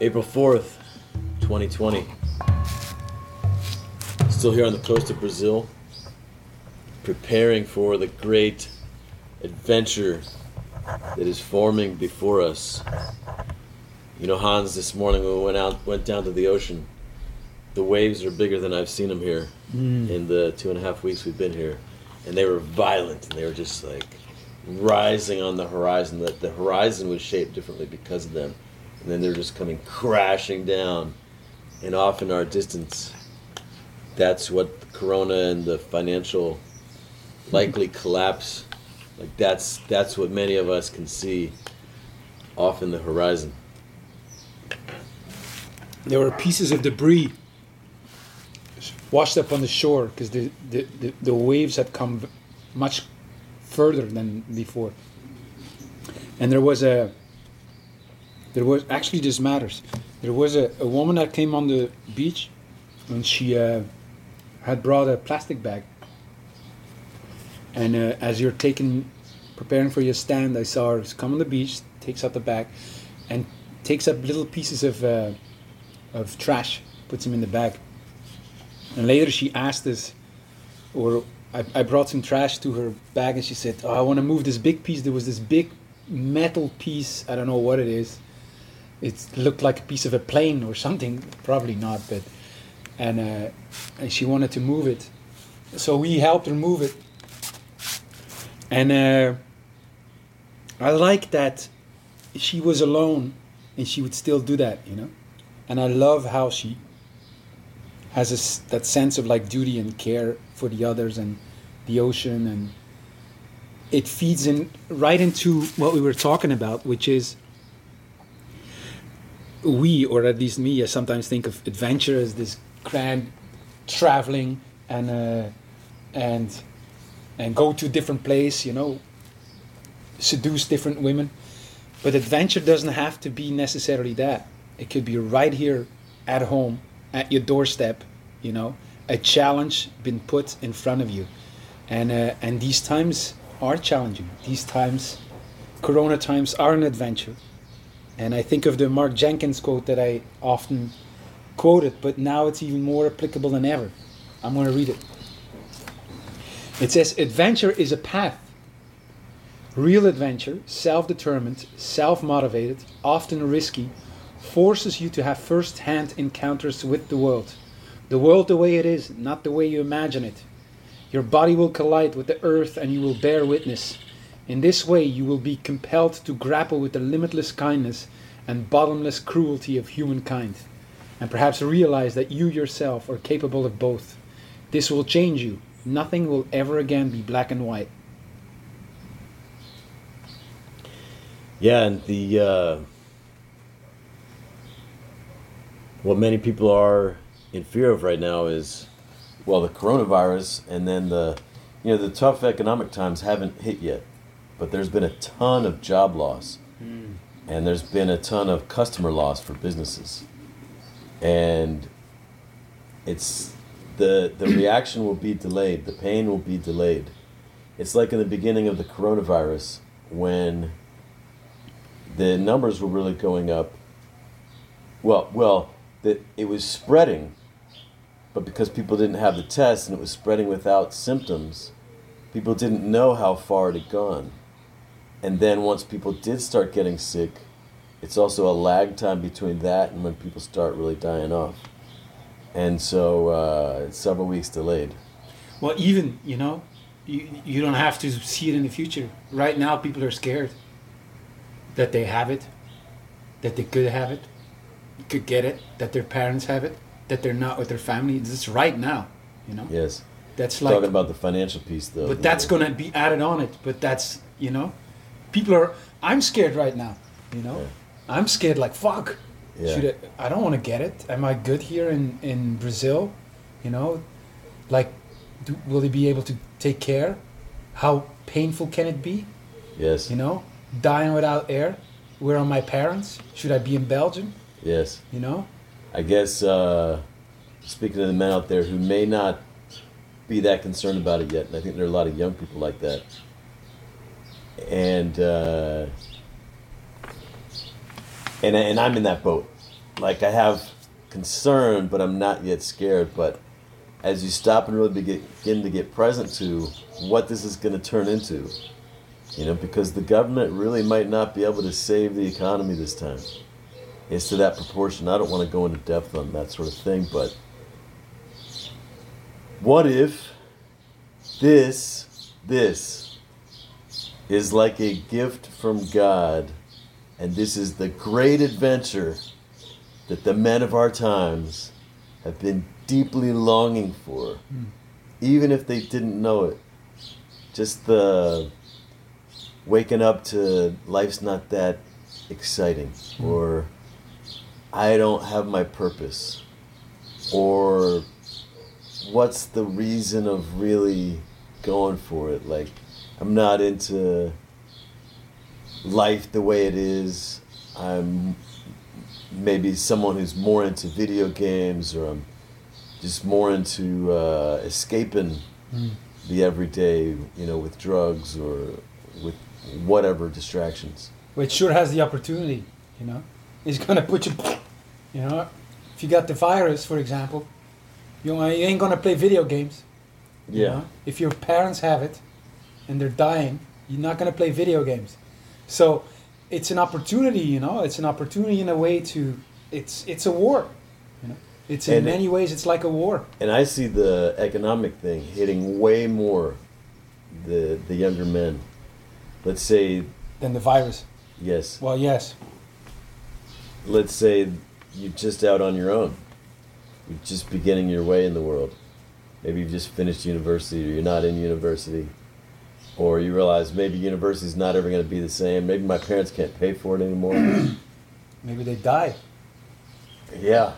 April 4th, 2020. Still here on the coast of Brazil, preparing for the great adventure that is forming before us. You know, Hans, this morning when we went out, went down to the ocean, the waves are bigger than I've seen them here mm. in the two and a half weeks we've been here, and they were violent and they were just like rising on the horizon. That the horizon was shaped differently because of them, and then they're just coming crashing down, and off in our distance. That's what Corona and the financial likely collapse, like that's that's what many of us can see off in the horizon. There were pieces of debris washed up on the shore because the, the, the, the waves had come much further than before. And there was a, there was, actually this matters. There was a, a woman that came on the beach and she uh, had brought a plastic bag. And uh, as you're taking, preparing for your stand, I saw her come on the beach, takes out the bag, and takes up little pieces of, uh, of trash, puts them in the bag. And later she asked us, or I, I brought some trash to her bag, and she said, oh, I want to move this big piece. There was this big metal piece, I don't know what it is. It looked like a piece of a plane or something, probably not, but. And, uh, and she wanted to move it. So we helped her move it. And uh, I like that she was alone and she would still do that, you know? And I love how she has this, that sense of like duty and care for the others and the ocean and it feeds in right into what we were talking about which is we or at least me I sometimes think of adventure as this grand traveling and uh, and and go to different place you know seduce different women. But adventure doesn't have to be necessarily that. It could be right here at home at your doorstep you know a challenge been put in front of you. And uh, and these times are challenging. These times corona times are an adventure and i think of the mark jenkins quote that i often quoted but now it's even more applicable than ever i'm going to read it it says adventure is a path real adventure self-determined self-motivated often risky forces you to have first-hand encounters with the world the world the way it is, not the way you imagine it. Your body will collide with the earth and you will bear witness. In this way, you will be compelled to grapple with the limitless kindness and bottomless cruelty of humankind, and perhaps realize that you yourself are capable of both. This will change you. Nothing will ever again be black and white. Yeah, and the uh, what many people are in fear of right now is well the coronavirus and then the you know the tough economic times haven't hit yet but there's been a ton of job loss. Hmm. And there's been a ton of customer loss for businesses. And it's the the reaction will be delayed. The pain will be delayed. It's like in the beginning of the coronavirus when the numbers were really going up. Well well that it was spreading but because people didn't have the test and it was spreading without symptoms people didn't know how far it had gone and then once people did start getting sick it's also a lag time between that and when people start really dying off and so uh, it's several weeks delayed Well, even, you know, you, you don't have to see it in the future. Right now, people are scared that they have it, that they could have it, could get it, that their parents have it, that they're not with their family. It's right now, you know? yes That's like, talking about the financial piece though but that's going to be added on it. But that's, you know, people are, I'm scared right now, you know? Yeah. I'm scared like, fuck. Yeah. Should I, I don't want to get it. Am I good here in, in Brazil? You know, like, do, will they be able to take care? How painful can it be? yes You know, dying without air. Where are my parents? Should I be in Belgium? yes You know, I guess uh, speaking to the men out there who may not be that concerned about it yet, and I think there are a lot of young people like that, and uh, and and I'm in that boat. like I have concern, but I'm not yet scared. But as you stop and really begin to get present to what this is going to turn into, you know, because the government really might not be able to save the economy this time. It's to that proportion. I don't want to go into depth on that sort of thing, but what if this, this is like a gift from God, and this is the great adventure that the men of our times have been deeply longing for, mm. even if they didn't know it. Just the waking up to life's not that exciting, mm. or I don't have my purpose, or what's the reason of really going for it? Like, I'm not into life the way it is. I'm maybe someone who's more into video games or I'm just more into uh, escaping mm. the everyday, you know, with drugs or with whatever distractions. Which sure has the opportunity, you know. It's gonna put you, you know, if you got the virus, for example, you, know, you ain't gonna play video games. Yeah. Know? If your parents have it, and they're dying, you're not gonna play video games. So it's an opportunity, you know. It's an opportunity in a way to. It's it's a war, you know. It's in and many ways it's like a war. And I see the economic thing hitting way more the the younger men. Let's say than the virus. Yes. Well, yes. Let's say you're just out on your own. You're just beginning your way in the world. Maybe you've just finished university or you're not in university or you realize maybe university's not ever going to be the same. Maybe my parents can't pay for it anymore. maybe they die. Yeah.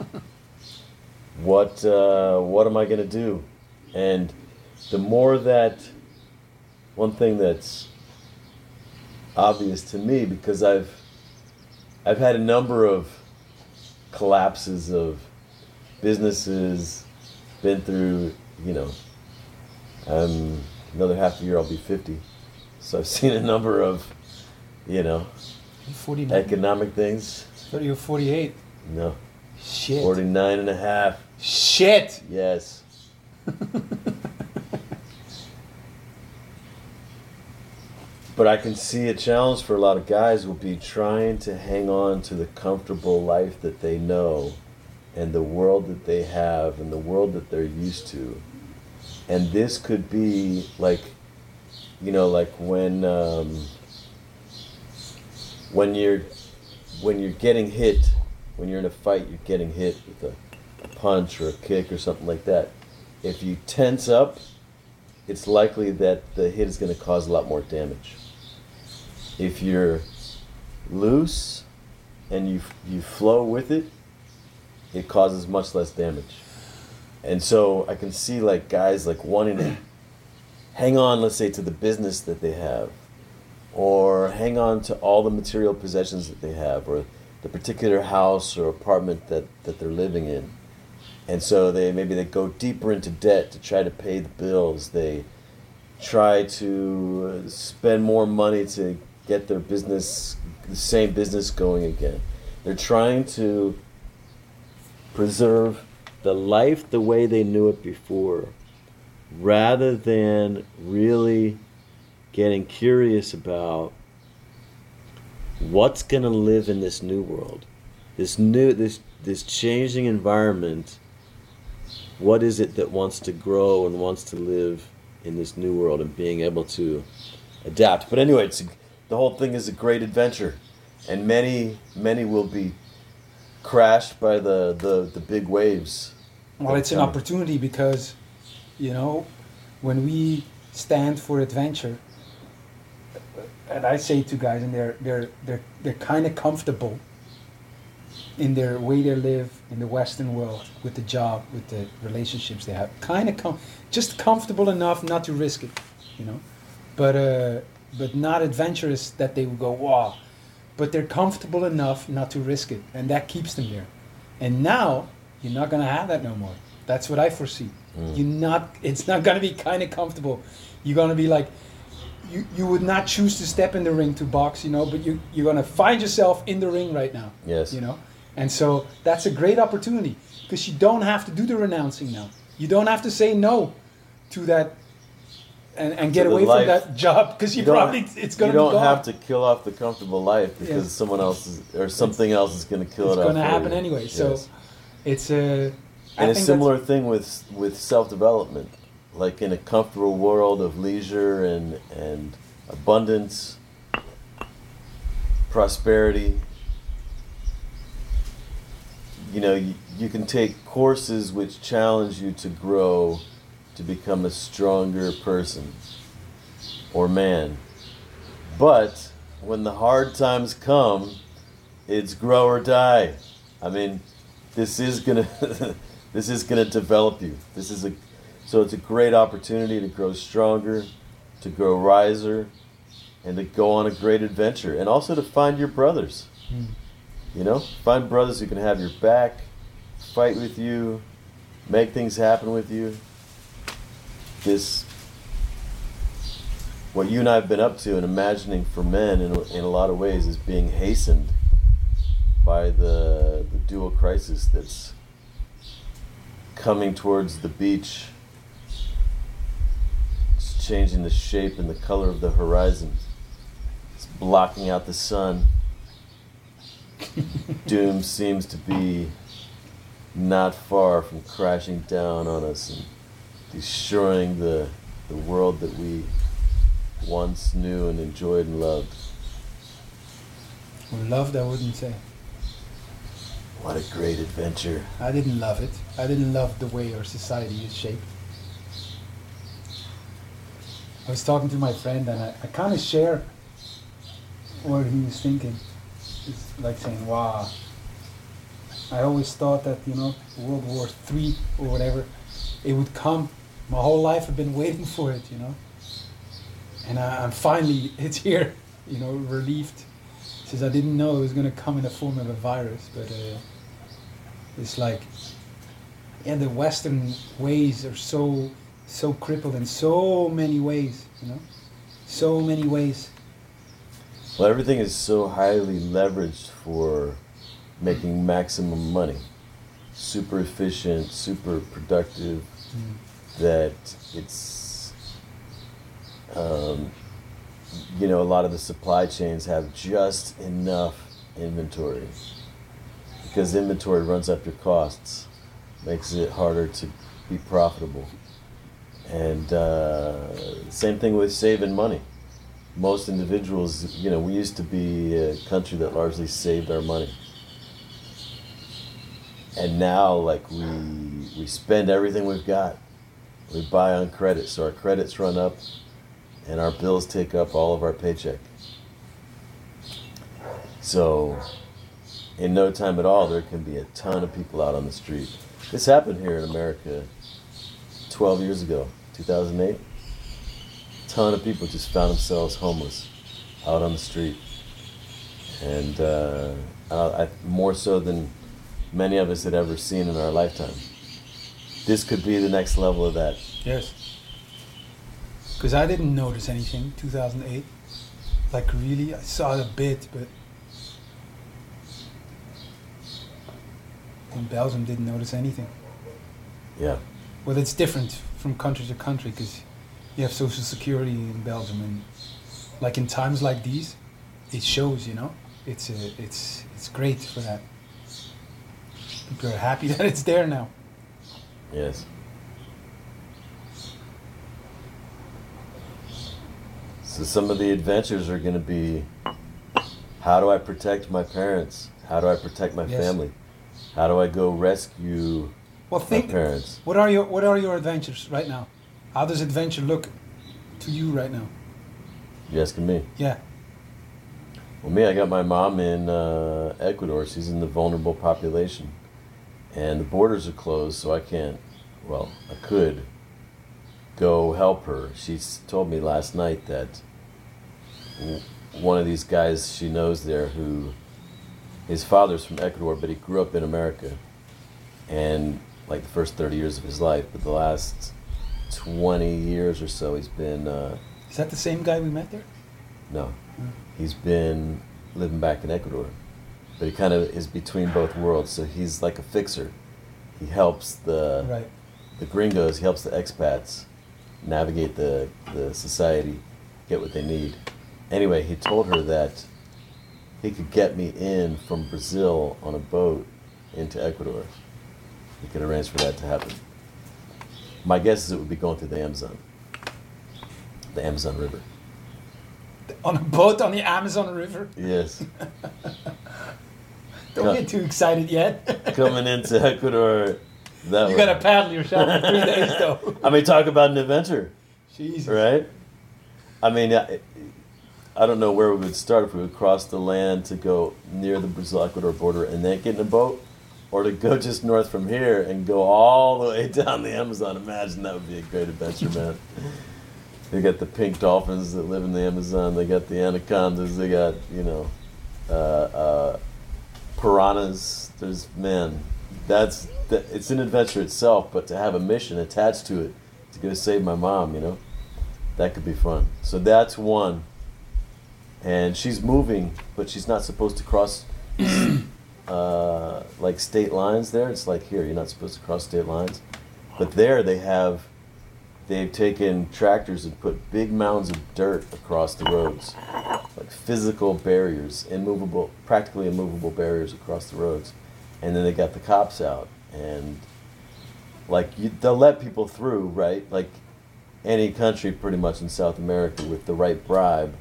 what uh, what am I going to do? And the more that one thing that's obvious to me because I've I've had a number of collapses of businesses, been through, you know, um, another half a year I'll be 50. So I've seen a number of, you know, 49. economic things. 30 or 48? No. Shit. 49 and a half. Shit. Yes. but I can see a challenge for a lot of guys will be trying to hang on to the comfortable life that they know and the world that they have and the world that they're used to and this could be like you know like when um, when you're when you're getting hit when you're in a fight you're getting hit with a punch or a kick or something like that. If you tense up it's likely that the hit is going to cause a lot more damage. If you're loose and you you flow with it it causes much less damage and so I can see like guys like wanting to hang on, let's say, to the business that they have, or hang on to all the material possessions that they have, or the particular house or apartment that, that they're living in. And so they maybe they go deeper into debt to try to pay the bills. They try to spend more money to get their business, the same business going again. They're trying to preserve the life the way they knew it before, rather than really getting curious about what's going to live in this new world, this new this this changing environment. What is it that wants to grow and wants to live in this new world and being able to adapt? But anyway, it's the whole thing is a great adventure, and many many will be crashed by the, the, the big waves. Well, it's an opportunity because, you know, when we stand for adventure, and I say to guys, and they're they're they're they're kind of comfortable in their way they live in the Western world with the job, with the relationships they have. Kind of com- just comfortable enough not to risk it, you know, but uh, but not adventurous that they would go wow but they're comfortable enough not to risk it, and that keeps them there. And now you're not going to have that no more. That's what I foresee. Mm. You're not. It's not going to be kind of comfortable. You're going to be like, you, you would not choose to step in the ring to box, you know, but you you're going to find yourself in the ring right now. Yes. You know, And so that's a great opportunity because you don't have to do the renouncing now. You don't have to say no to that and, and get away from that job because you, don't- probably it's going to you don't gone. have to kill off the comfortable life because Yeah. someone else is or something else is going to kill it's it off. going to happen you. anyway. So Yes. it's a and a similar thing with with self development, like in a comfortable world of leisure and and abundance, prosperity. You know, you, you can take courses which challenge you to grow, to become a stronger person or man. But when the hard times come, it's grow or die. I mean, this is gonna this is gonna develop you. This is a so it's a great opportunity to grow stronger, to grow riser, and to go on a great adventure, and also to find your brothers. Mm. You know, find brothers who can have your back, fight with you, make things happen with you. This what you and I have been up to and imagining for men in, a- in a lot of ways is being hastened by the, the dual crisis that's coming towards the beach. It's changing the shape and the color of the horizon. It's blocking out the sun. Doom seems to be not far from crashing down on us and destroying the, the world that we once knew and enjoyed and loved. Well, loved, I wouldn't say. What a great adventure. I didn't love it. I didn't love the way our society is shaped. I was talking to my friend and I, I kind of share what he was thinking. It's like saying, wow, I always thought that, you know, World War Three or whatever, it would come. My whole life I've been waiting for it, you know. And I, I'm finally, it's here, you know, relieved. Since I didn't know it was going to come in the form of a virus, but uh, it's like, yeah, the Western ways are so, so crippled in so many ways, you know, so many ways. Well, everything is so highly leveraged for making maximum money. Super efficient, super productive, that it's, um, you know, a lot of the supply chains have just enough inventory. Because inventory runs up your costs, makes it harder to be profitable. And uh, same thing with saving money most individuals, you know, we used to be a country that largely saved our money. And now, like, we, we spend everything we've got. We buy on credit, so our credits run up and our bills take up all of our paycheck. So, in no time at all, there can be a ton of people out on the street. This happened here in America 12 years ago, 2008 A ton of people just found themselves homeless out on the street and uh, uh, I, more so than many of us had ever seen in our lifetime this could be the next level of that Yes. Because I didn't notice anything 2008. Like really, I saw it a bit, but in Belgium didn't notice anything. yeah Well, it's different from country to country because you have social security in Belgium, and like in times like these, it shows. You know, it's a, it's it's great for that. People are happy that it's there now. Yes so some of the adventures are going to be how do i protect my parents how do i protect my Yes. family how do i go rescue Well, my parents What are your What are your adventures right now? How does adventure look to you right now? you asking me Yeah. Well, me, I got my mom in uh, Ecuador. She's in the vulnerable population, and the borders are closed, so I can't. Well, I could go help her. She told me last night that one of these guys she knows there, who his father's from Ecuador, but he grew up in America, and like the first thirty years of his life, but the last twenty years or so, he's been. Uh, Is that the same guy we met there? no, he's been living back in Ecuador. But he kind of is between both worlds. So he's like a fixer. He helps the Right. the gringos. He helps the expats navigate the the society, get what they need. Anyway, he told her that he could get me in from Brazil on a boat into Ecuador. He could arrange for that to happen. My guess is it would be going through the Amazon, the Amazon River. On a boat on the Amazon River. Yes, Don't get too excited yet. coming into Ecuador. That you way. gotta paddle yourself for three days though. I mean, talk about an adventure. Jesus. right? I mean, I, I don't know where we would start if we would cross the land to go near the Brazil Ecuador border and then get in a boat, or to go just north from here and go all the way down the Amazon. Imagine that would be a great adventure, man. They got the pink dolphins that live in the Amazon. They got the anacondas. They got you know, uh, uh, piranhas. There's men. that's that, it's an adventure itself. But to have a mission attached to it, to go save my mom, you know, that could be fun. So that's one. And she's moving, but she's not supposed to cross uh, like state lines there. It's like here, you're not supposed to cross state lines. But there they have, they've taken tractors and put big mounds of dirt across the roads, like physical barriers, immovable, practically immovable barriers across the roads. And then they got the cops out, and like you, they'll let people through, right? Like any country, pretty much in South America, with the right bribe,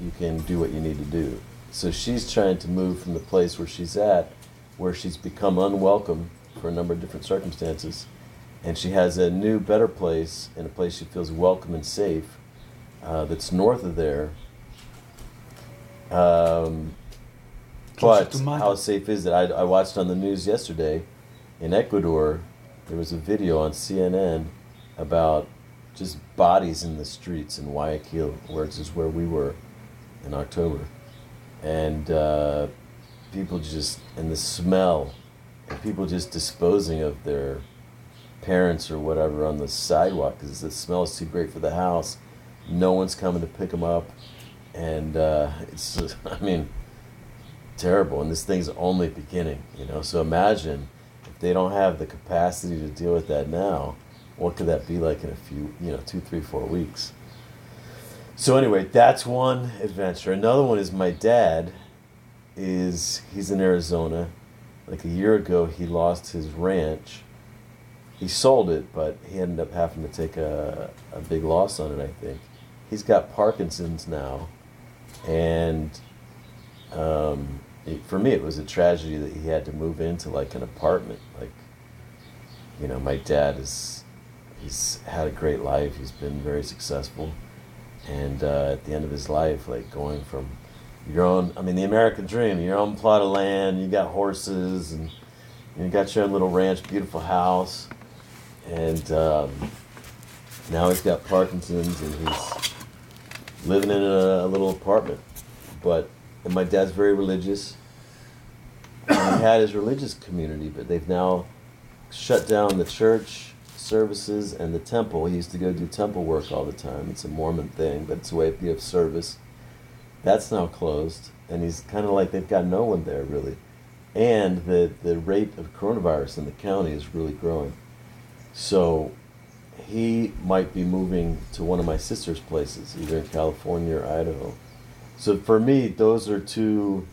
you can do what you need to do. So she's trying to move from the place where she's at, where she's become unwelcome for a number of different circumstances, and she has a new, better place in a place she feels welcome and safe. Uh, that's north of there. Um, but how safe is it? I, I watched on the news yesterday in Ecuador. There was a video on CNN about just bodies in the streets in Guayaquil, where it's just where we were in October, and uh, people just and the smell, and people just disposing of their parents or whatever on the sidewalk because the smell is too great for the house. No one's coming to pick them up, and uh, it's just, I mean terrible. And this thing's only beginning you know? So imagine if they don't have the capacity to deal with that now what could that be like in a few you know two three four weeks? So anyway that's one adventure. Another one is my dad is he's in arizona. Like a year ago he lost his ranch he sold it but he ended up having to take a, a big loss on it i think he's got parkinson's now and um, it, for me, it was a tragedy that he had to move into like an apartment. Like, you know, my dad is, he's had a great life. He's been very successful, and uh, at the end of his life, like going from your own, I mean, the American dream, your own plot of land, you got horses, and you got your own little ranch, beautiful house, and um, now he's got Parkinson's, and he's living in a, a little apartment, but and my dad's very religious. He had his religious community, but they've now shut down the church services and the temple. He used to go do temple work all the time. It's a Mormon thing, but it's a way of service. That's now closed, and he's kind of like they've got no one there really. And the the rate of coronavirus in the county is really growing. So he might be moving to one of my sister's places, either in California or Idaho. So for me, those are two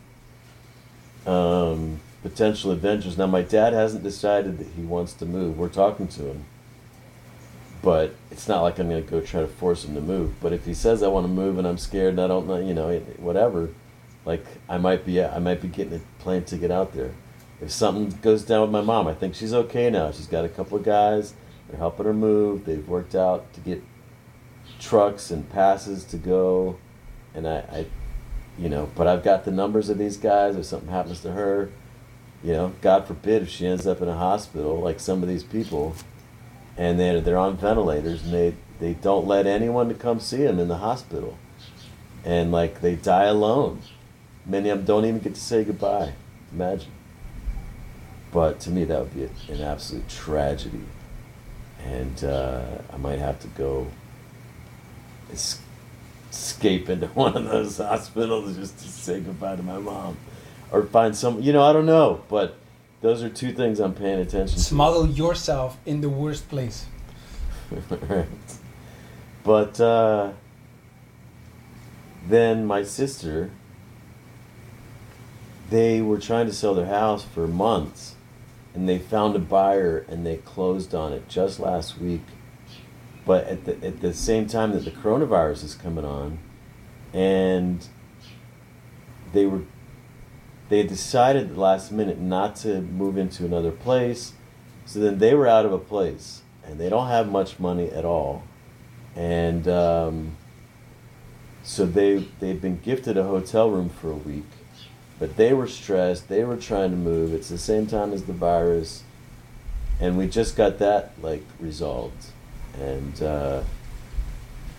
um, potential adventures. Now, my dad hasn't decided that he wants to move. We're talking to him, but it's not like I'm going to go try to force him to move. But if he says I want to move and I'm scared and I don't know, you know, whatever, like I might be, I might be getting a plan to get out there. If something goes down with my mom, I think she's okay now. She's got a couple of guys. They're helping her move. They've worked out to get trucks and passes to go and I, I, you know, but I've got the numbers of these guys. If something happens to her, you know, God forbid if she ends up in a hospital like some of these people, and they're they're on ventilators and they they don't let anyone to come see them in the hospital, and like they die alone. Many of them don't even get to say goodbye. Imagine. But to me, that would be an absolute tragedy, and uh, I might have to go. es- escape into one of those hospitals just to say goodbye to my mom. or find some. You know, I don't know, but those are two things I'm paying attention to. Smuggle yourself in the worst place. right. But uh, then my sister, they were trying to sell their house for months, and they found a buyer and they closed on it just last week. But at the at the same time that the coronavirus is coming on, and they were they decided the last minute not to move into another place, so then they were out of a place and they don't have much money at all, and um, so they they've been gifted a hotel room for a week, but they were stressed. They were trying to move. It's the same time as the virus, and we just got that like resolved, and uh,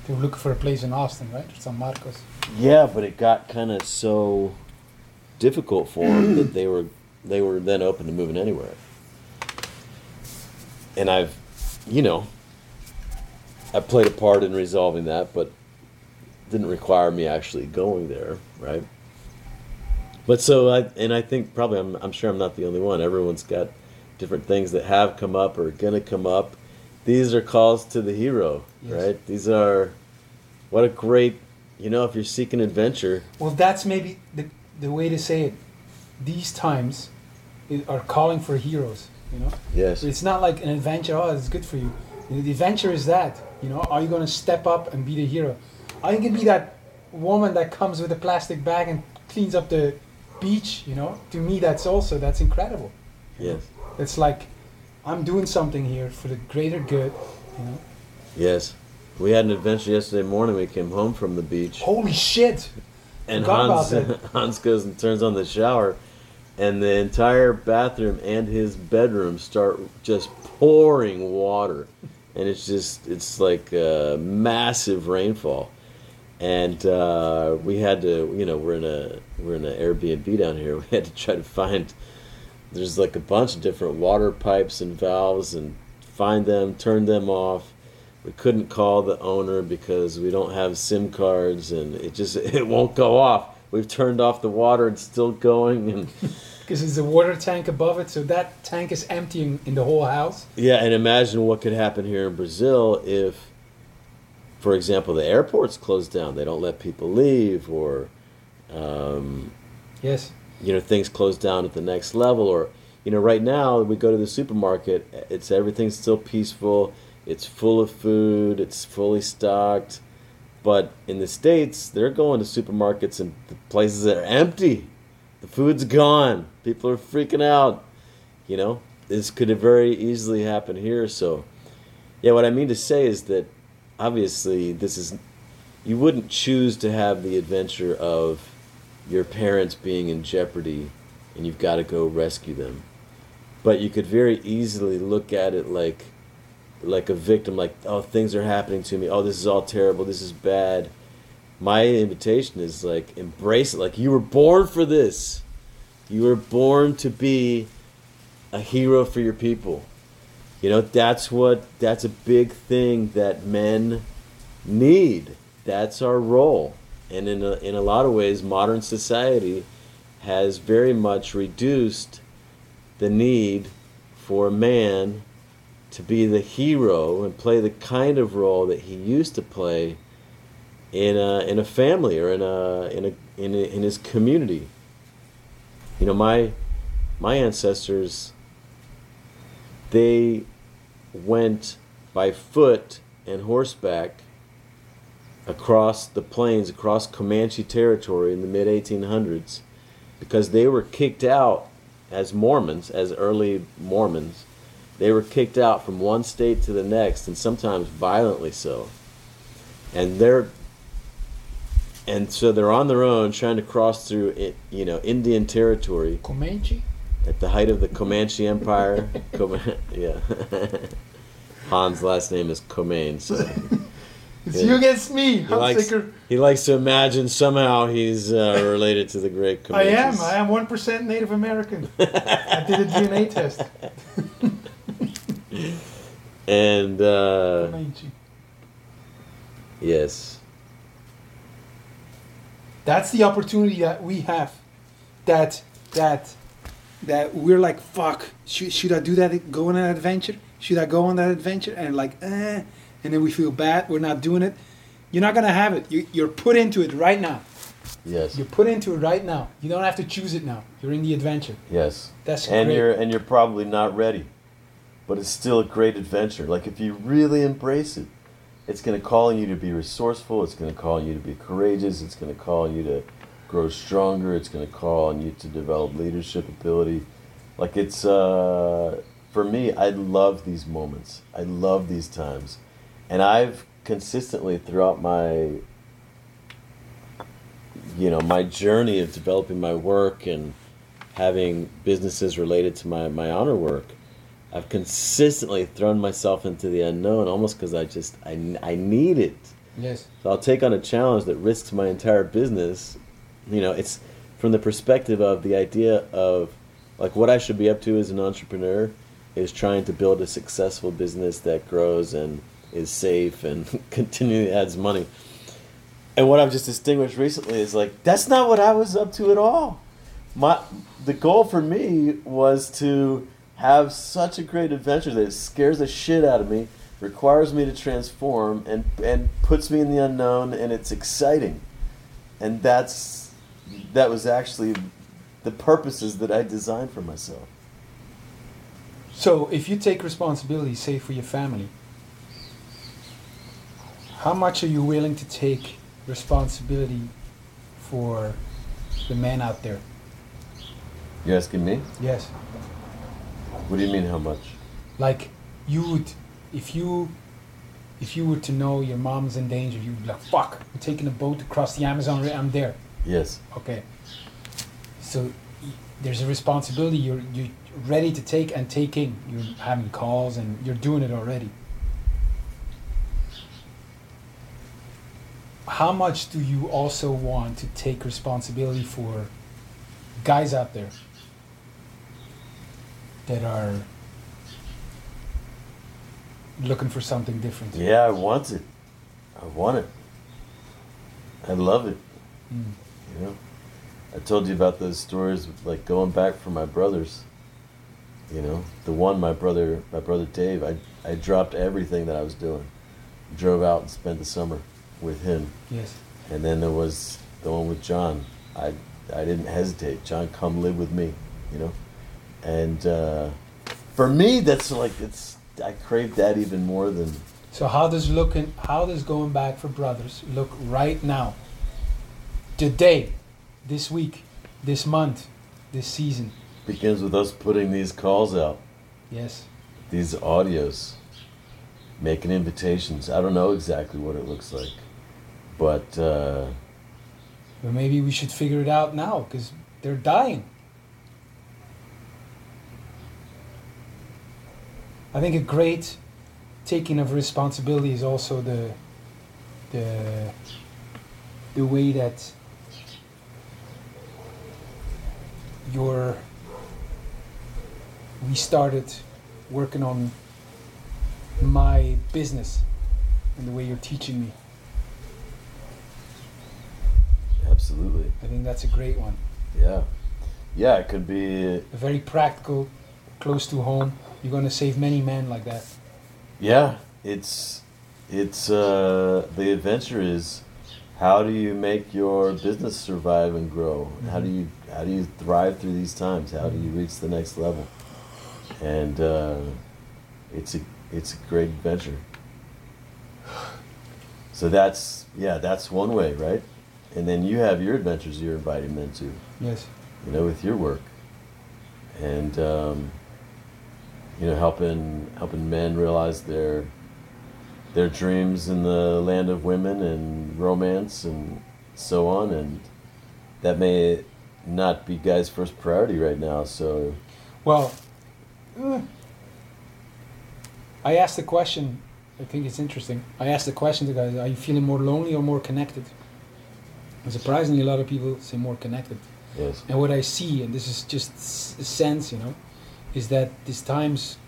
They were looking for a place in Austin, right? Or San Marcos. yeah, but it got kind of so difficult for them that they were they were then open to moving anywhere. And I've, you know, I played a part in resolving that, but didn't require me actually going there, right? But so I and I think probably I'm I'm sure I'm not the only one. Everyone's got different things that have come up or are gonna come up. These are calls to the hero, Yes. right? These are what a great you know, if you're seeking adventure, Well, that's maybe the, the way to say it. These times are calling for heroes, you know? yes. It's not like an adventure, oh, it's good for you. You know, The adventure is that, you know? Are you going to step up and be the hero? Are you to be that woman that comes with a plastic bag and cleans up the beach, you know? To me, that's also, that's incredible. Yes. It's like, I'm doing something here for the greater good, you know? Yes. We had an adventure yesterday morning. We came home from the beach, Holy shit! and Hans. Hans goes and turns on the shower, and the entire bathroom and his bedroom start just pouring water, and it's just it's like a massive rainfall, and uh, we had to you know we're in a we're in an Airbnb down here. We had to try to find there's like a bunch of different water pipes and valves and find them, turn them off. We couldn't call the owner because we don't have SIM cards and it just it won't go off. We've turned off the water, it's still going and Because there's a water tank above it, so that tank is emptying in the whole house. yeah, and imagine what could happen here in Brazil if for example the airport's closed down, they don't let people leave or um, Yes. you know things close down at the next level or you know right now we go to the supermarket it's everything's still peaceful it's full of food it's fully stocked but in the states they're going to supermarkets and the places that are empty the food's gone people are freaking out you know this could have very easily happen here so yeah what i mean to say is that obviously this is you wouldn't choose to have the adventure of your parents being in jeopardy and you've got to go rescue them. But you could very easily look at it like like a victim like oh things are happening to me. Oh this is all terrible. This is bad. My invitation is like embrace it like you were born for this. You were born to be a hero for your people. You know that's what that's a big thing that men need. That's our role. And in a, in a lot of ways, modern society has very much reduced the need for a man to be the hero and play the kind of role that he used to play in a, in a family or in a, in a, in, a, in his community. You know, my my ancestors they went by foot and horseback across the plains, across Comanche territory in the mid 1800s, because they were kicked out as Mormons, as early Mormons. They were kicked out from one state to the next, and sometimes violently so. And they're and so they're on their own trying to cross through it, you know, Indian territory Comanche? at the height of the Comanche Empire. Coman- yeah. Han's last name is Comain, so It's Yeah. you against me, he likes, he likes to imagine somehow he's uh, related to the great I Comanches. am. I am 1% Native American. I did a DNA test. And uh, Comanche. yes, That's the opportunity that we have. That that that we're like, fuck, should, should I do that? Go on an adventure? Should I go on that adventure? And like, eh, and then we feel bad. We're not doing it. You're not gonna have it. You, you're put into it right now. Yes. You're put into it right now. You don't have to choose it now. You're in the adventure. Yes. That's and great. you're and you're probably not ready, but it's still a great adventure. Like if you really embrace it, it's going to call on you to be resourceful. It's going to call on you to be courageous. It's going to call on you to grow stronger. It's going to call on you to develop leadership ability. Like it's uh, for me, I love these moments. I love these times, and I've consistently throughout my you know my journey of developing my work and having businesses related to my, my honor work i've consistently thrown myself into the unknown almost because i just I, I need it yes. so i'll take on a challenge that risks my entire business you know it's from the perspective of the idea of like what i should be up to as an entrepreneur is trying to build a successful business that grows and is safe and continually adds money and what I've just distinguished recently is like that's not what I was up to at all. My the goal for me was to have such a great adventure that it scares the shit out of me, requires me to transform, and and puts me in the unknown, and it's exciting. And that's that was actually the purposes that I designed for myself. So if you take responsibility, say for your family, how much are you willing to take responsibility for the men out there? You're asking me? Yes. What do you mean? How much? Like you would, if you, if you were to know your mom's in danger, you'd be like, "Fuck! I'm taking a boat across the Amazon. I'm there." Yes. Okay. So there's a responsibility you're you're ready to take and taking. You're having calls and you're doing it already. How much do you also want to take responsibility for guys out there that are looking for something different? Yeah, I want it. I want it. I love it. Mm. You know, I told you about those stories, like going back for my brothers. You know, the one my brother, my brother Dave, I I dropped everything that I was doing, drove out and spent the summer with him, Yes. and then there was the one with John. I I didn't hesitate. John, come live with me. You know, and uh, for me, that's like it's. I crave that even more than So how does looking how does going back for brothers look right now? Today, this week, this month, this season. begins with us putting these calls out. Yes. these audios, making invitations. I don't know exactly what it looks like, but uh, But maybe we should figure it out now because they're dying. I think a great taking of responsibility is also the the the way that your we started working on my business and the way you're teaching me. Absolutely, I think that's a great one. yeah, yeah, it could be, A very practical, close to home. You're going to save many men like that. yeah, it's it's uh, the adventure is how do you make your business survive and grow? How do you how do you thrive through these times? How do you reach the next level? And uh, it's a it's a great adventure. So that's yeah, that's one way, right? And then you have your adventures you're inviting men to, Yes. you know, with your work, and um, you know, helping helping men realize their their dreams in the land of women and romance and so on, and that may not be guys' first priority right now. So Well, eh, I asked the question. I think it's interesting. I asked the question to guys: Are you feeling more lonely or more connected? And surprisingly, a lot of people say more connected. yes, And what I see, and this is just a sense, you know, is that these times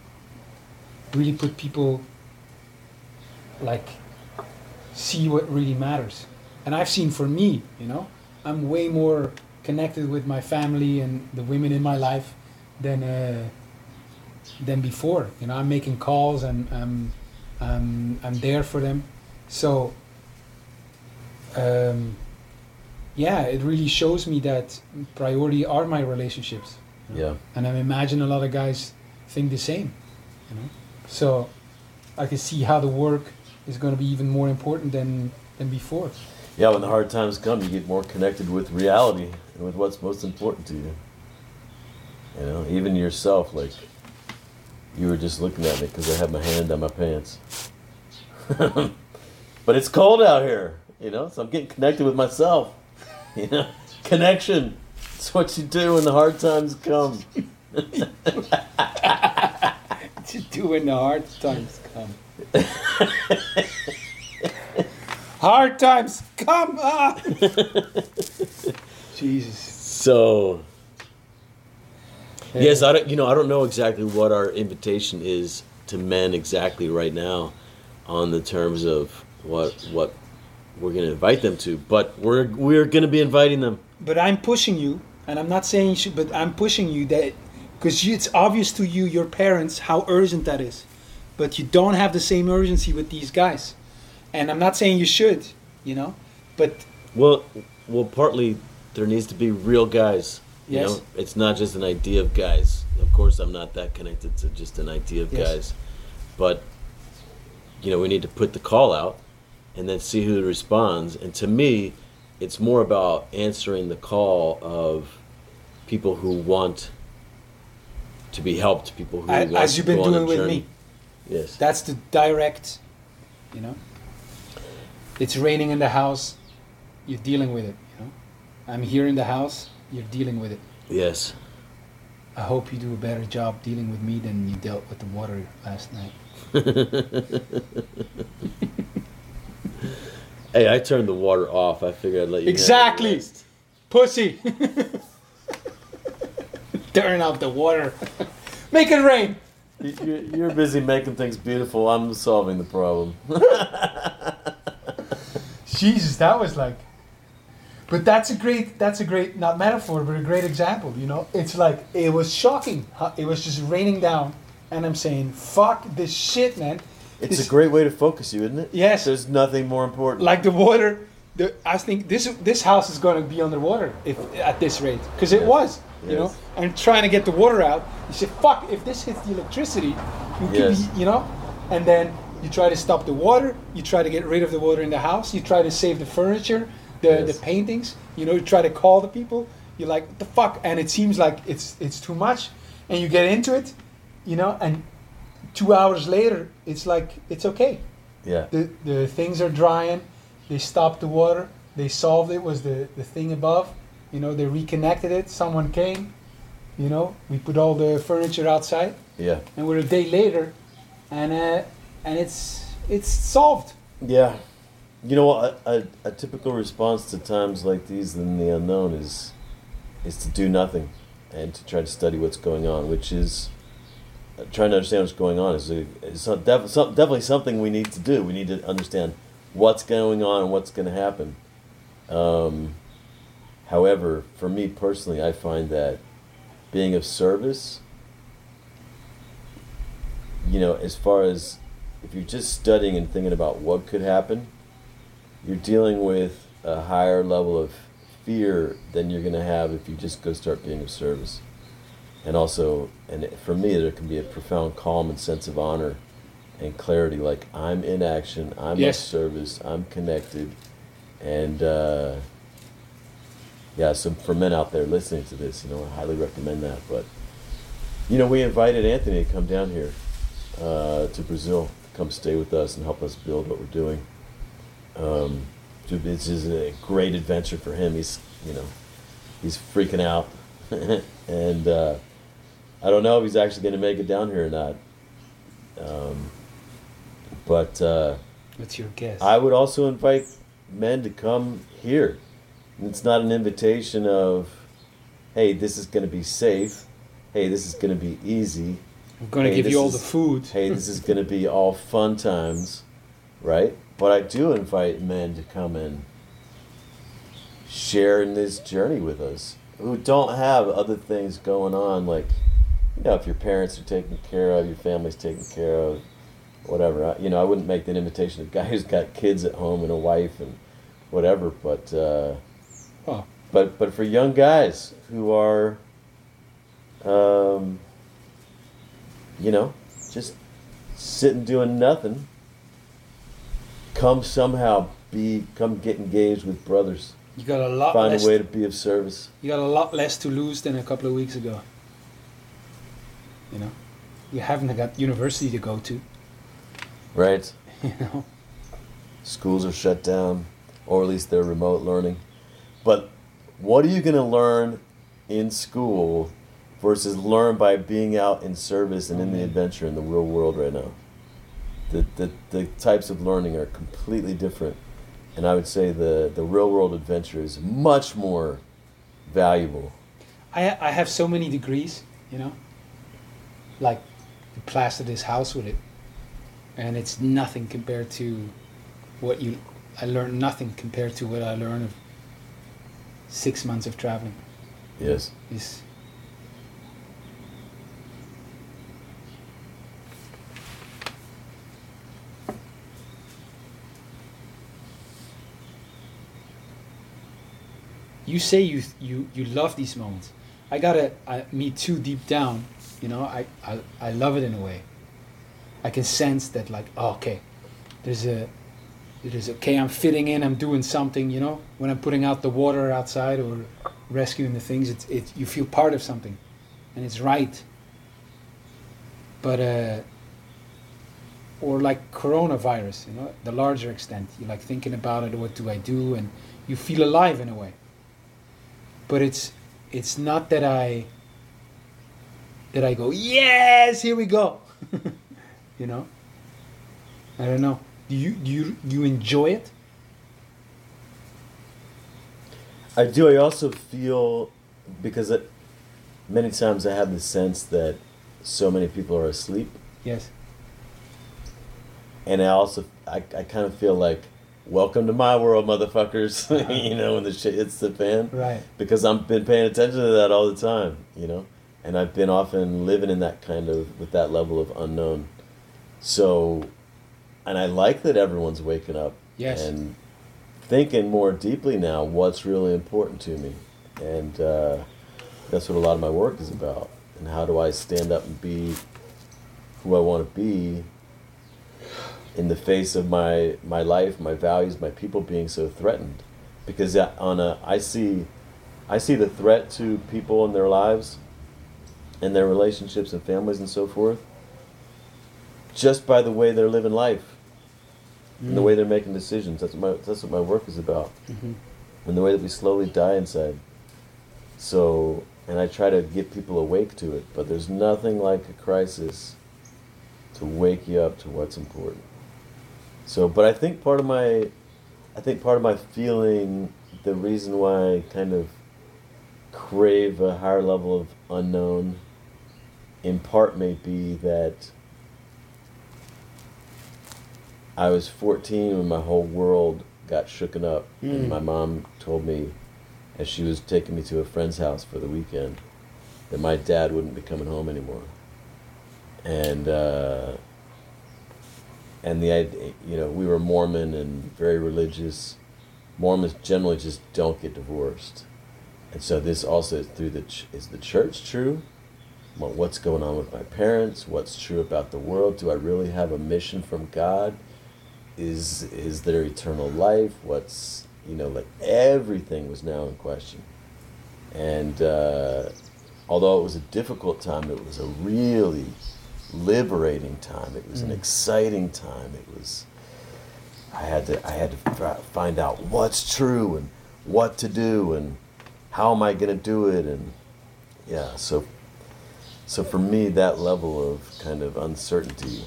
really put people like see what really matters. And I've seen for me, you know, I'm way more connected with my family and the women in my life than uh, than before. You know, I'm making calls and I'm I'm I'm there for them. So um, yeah, it really shows me that priority are my relationships. Yeah. And I imagine a lot of guys think the same. You know, so I can see how the work is going to be even more important than than before. Yeah, when the hard times come, you get more connected with reality and with what's most important to you. You know, even yourself, like, you were just looking at me because I had my hand on my pants. but it's cold out here, you know, so I'm getting connected with myself. You know, connection. It's what you do when the hard times come. To do when the hard times come. hard times come ah! Jesus. So, yes, I don't. You know, I don't know exactly what our invitation is to men exactly right now, on the terms of what what we're going to invite them to. But we're we're going to be inviting them. But I'm pushing you, and I'm not saying you should, but I'm pushing you that because it's obvious to you, your parents, how urgent that is. But you don't have the same urgency with these guys. And I'm not saying you should, you know, but Well, well, partly there needs to be real guys. You Yes. know, it's not just an idea of guys. Of course, I'm not that connected to just an idea of Yes. guys, but you know, we need to put the call out and then see who responds. And to me, it's more about answering the call of people who want to be helped, people who I- want as you've been go on a doing with journey. me. Yes. that's the direct, you know. It's raining in the house, you're dealing with it, you know. I'm here in the house, you're dealing with it. yes. I hope you do a better job dealing with me than you dealt with the water last night. Hey, I turned the water off. I figured I'd let you. Exactly. rest. Pussy. Turn off the water. Make it rain. You- You're, you're busy making things beautiful. I'm solving the problem. Jesus, that was like. But that's a great. That's a great not metaphor, but a great example. You know, it's like it was shocking. It was just raining down, and I'm saying, "Fuck this shit, man." It's This- a great way to focus you, isn't it? Yes. There's nothing more important. like the water. The, I think this this house is going to be underwater if at this rate because it Yes. was, you know. And trying to get the water out, you say, "Fuck!" If this hits the electricity, you Yes. be, you know. And then you try to stop the water. You try to get rid of the water in the house. You try to save the furniture, the Yes. the paintings. You know, you try to call the people. You're like, the fuck?" And it seems like it's it's too much, and you get into it, you know. And two hours later, it's like it's okay yeah. the, the things are drying. They stopped the water. They solved it. Was the, the thing above? You know, they reconnected it. Someone came. You know, we put all the furniture outside, Yeah. and we're a day later, and uh, and it's it's solved. Yeah. You know what? A, a, a typical response to times like these in the unknown is is to do nothing and to try to study what's going on, which is trying to understand what's going on is, a, is def, some, definitely something we need to do. We need to understand what's going on and what's going to happen. Um, however, for me personally, I find that being of service, you know, as far as if you're just studying and thinking about what could happen, you're dealing with a higher level of fear than you're going to have if you just go start being of service. And also, and for me, there can be a profound calm and sense of honor and clarity. Like I'm in action, I'm Yes. of service, I'm connected, and uh, yeah. So for men out there listening to this, you know, I highly recommend that. But you know, we invited Anthony to come down here uh, to Brazil, come stay with us and help us build what we're doing. Um, this is a great adventure for him. He's, you know, he's freaking out, and uh, I don't know if he's actually going to make it down here or not. Um, but uh, What's your guess? I would also invite men to come here. It's not an invitation of, hey, this is going to be safe. Hey, this is going to be easy. I'm gonna hey, give you all is- the food. Hey, this is going to be all fun times, right? But I do invite men to come and sharing this journey with us, who don't have other things going on, like, you know, if your parents are taken care of, your family's taken care of, whatever. I, you know, I wouldn't make that invitation to a guy who's got kids at home and a wife and whatever, but, uh, Well, but but for young guys who are um, you know just sitting doing nothing come somehow be come get engaged with brothers you got a lot find a way to be of service You got a lot less to lose than a couple of weeks ago. You know, you haven't got university to go to. right. You know, schools are shut down or at least they're remote learning. But what are you going to learn in school versus learn by being out in service and in the Mhm. adventure in the real world right now? The, the, the types of learning are completely different. And i would say the, the real world adventure is much more valuable. I I have so many degrees. You know, like you plaster this house with it, and it's nothing compared to what you. I learned nothing compared to what I learned of six months of traveling. yes Is you say you you you love these moments. I gotta I, me too deep down. You know, I, I I love it in a way. I can sense that like oh, okay, there's a there's okay. I'm fitting in. I'm doing something. You know, when I'm putting out the water outside or rescuing the things, it's it you feel part of something, and it's right. But uh, or like coronavirus, you know, the larger extent, you're like thinking about it. What do I do? And you feel alive in a way. But it's it's not that I that I go yes, here we go. you know. I don't know. Do you do you you enjoy it? i do i also feel because it, many times i have the sense that so many people are asleep Yes. and I also I, I kind of feel like welcome to my world, motherfuckers. Uh-huh. you know, when the shit hits the fan, Right. because I've been paying attention to that all the time. You know, and I've been often living in that kind of with that level of unknown. So, and I like that everyone's waking up Yes. and thinking more deeply now what's really important to me, and uh, that's what a lot of my work is about. And how do I stand up and be who I want to be in the face of my my life, my values, my people being so threatened? Because on a I see I see the threat to people in their lives and their relationships and families and so forth just by the way they're living life and the way they're making decisions. That's what my that's what my work is about. Mhm. And the way that we slowly die inside. So and I try to get people awake to it, but there's nothing like a crisis to wake you up to what's important. So but I think part of my I think part of my feeling the reason why I kind of crave a higher level of unknown in part may be that I was 14 when my whole world got shooken up, and Mm. my mom told me, as she was taking me to a friend's house for the weekend, that my dad wouldn't be coming home anymore. And uh, and the you know we were Mormon and very religious. Mormons generally just don't get divorced, and so this also is through the ch- is the church true. Well, what's going on with my parents? What's true about the world? Do I really have a mission from God? Is is there eternal life? What's you know like everything was now in question, and uh, although it was a difficult time, it was a really liberating time. It was an Mm. exciting time. It was. I had to I had to find out what's true and what to do and how am I going to do it and yeah so so for me that level of kind of uncertainty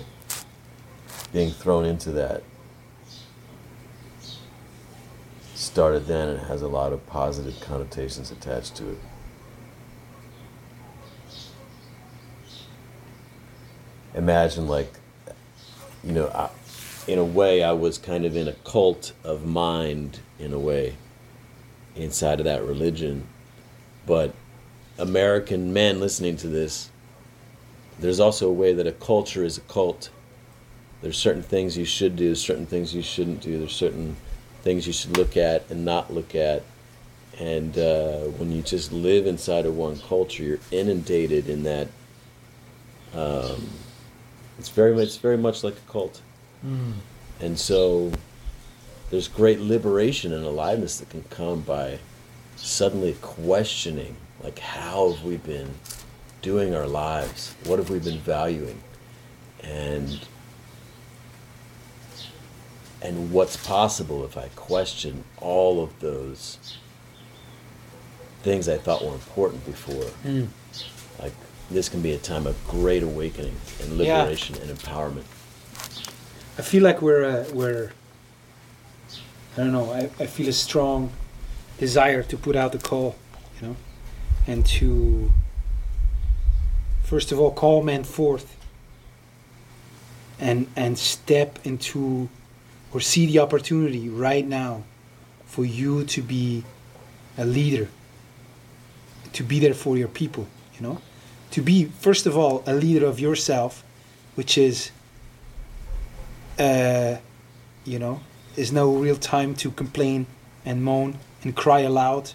being thrown into that started then and has a lot of positive connotations attached to it. Imagine like you know, I, in a way I was kind of in a cult of mind in a way. inside of that religion. But American men listening to this, there's also a way that a culture is a cult. There's certain things you should do, certain things you shouldn't do. There's certain things you should look at and not look at. And uh, when you just live inside of one culture, you're inundated in that. Um, it's very much, it's very much like a cult. And so there's great liberation and aliveness that can come by suddenly questioning like how have we been doing our lives what have we been valuing and and what's possible if i question all of those things i thought were important before Mm. like this can be a time of great awakening and Yeah. liberation and empowerment I feel like we're uh, we're. I don't know. I, I feel a strong desire to put out the call, you know, and to first of all call men forth and and step into or see the opportunity right now for you to be a leader to be there for your people you know to be first of all a leader of yourself which is uh, you know, there's no real time to complain and moan and cry aloud.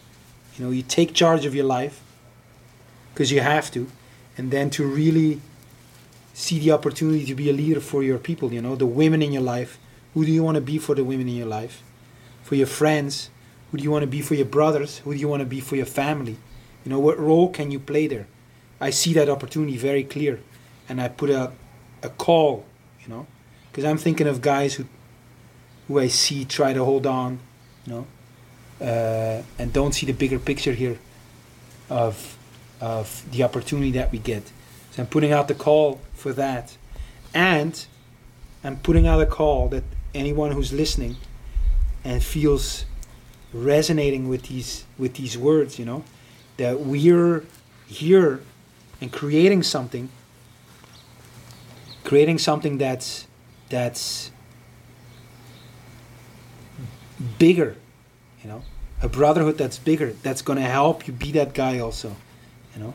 You know, you take charge of your life because you have to, and then to really see the opportunity to be a leader for your people. You know, the women in your life. Who do you want to be for the women in your life? For your friends. Who do you want to be for your brothers? Who do you want to be for your family? You know, what role can you play there? I see that opportunity very clear, and I put out a call. You know because I'm thinking of guys who who I see try to hold on, you know, uh, and don't see the bigger picture here of of the opportunity that we get. So I'm putting out the call for that, and I'm putting out a call that anyone who's listening and feels resonating with these with these words, you know, that we're here and creating something, creating something that's that's bigger, you know, a brotherhood that's bigger, that's going to help you be that guy also, you know,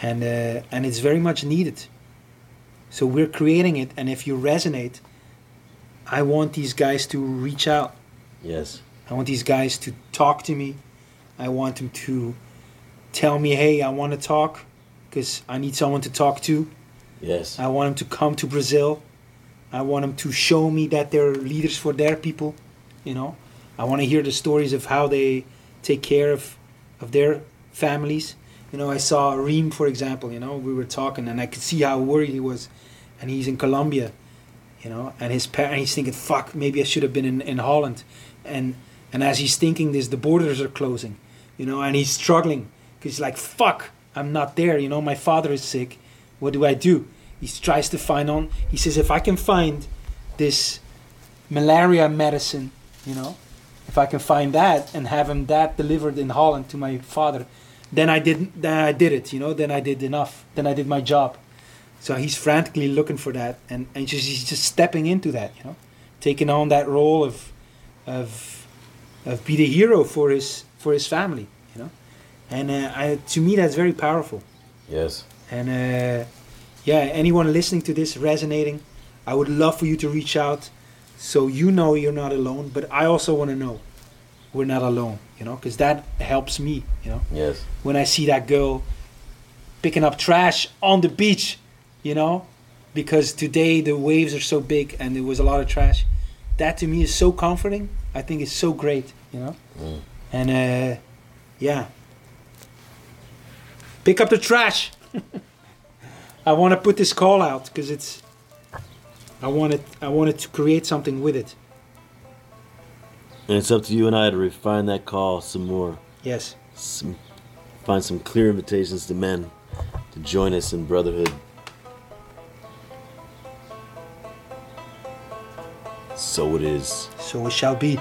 and uh, and it's very much needed. So we're creating it, and if you resonate, I want these guys to reach out. yes I want these guys to talk to me. I want them to tell me, hey, I want to talk because I need someone to talk to. yes I want them to come to Brazil. I want them to show me that they're leaders for their people. You know, I want to hear the stories of how they take care of of their families. You know, I saw Reem, for example. You know, we were talking, and I could see how worried he was, and he's in Colombia. You know, and his parent, he's thinking, "Fuck, maybe I should have been in, in Holland," and and as he's thinking this, the borders are closing. You know, and he's struggling because he's like, "Fuck, I'm not there." You know, my father is sick. What do I do? He tries to find on. He says, if I can find this malaria medicine, you know, if I can find that and have him that delivered in Holland to my father, then I did. Then I did it. You know, then I did enough. Then I did my job. So he's frantically looking for that, and and just he's just stepping into that. You know, taking on that role of of of be the hero for his for his family. You know, and uh, I, to me that's very powerful. yes And uh, yeah, anyone listening to this resonating, I would love for you to reach out so you know you're not alone. But I also want to know we're not alone, you know, because that helps me, you know. yes When I see that girl picking up trash on the beach, you know, because today the waves are so big and there was a lot of trash. That to me is so comforting. I think it's so great, you know. Mm. And uh, yeah, pick up the trash. I want to put this call out because it's. I wanted I wanted to create something with it. And it's up to you and I to refine that call some more. Yes. Some, find some clear invitations to men to join us in brotherhood. So it is. So it shall be.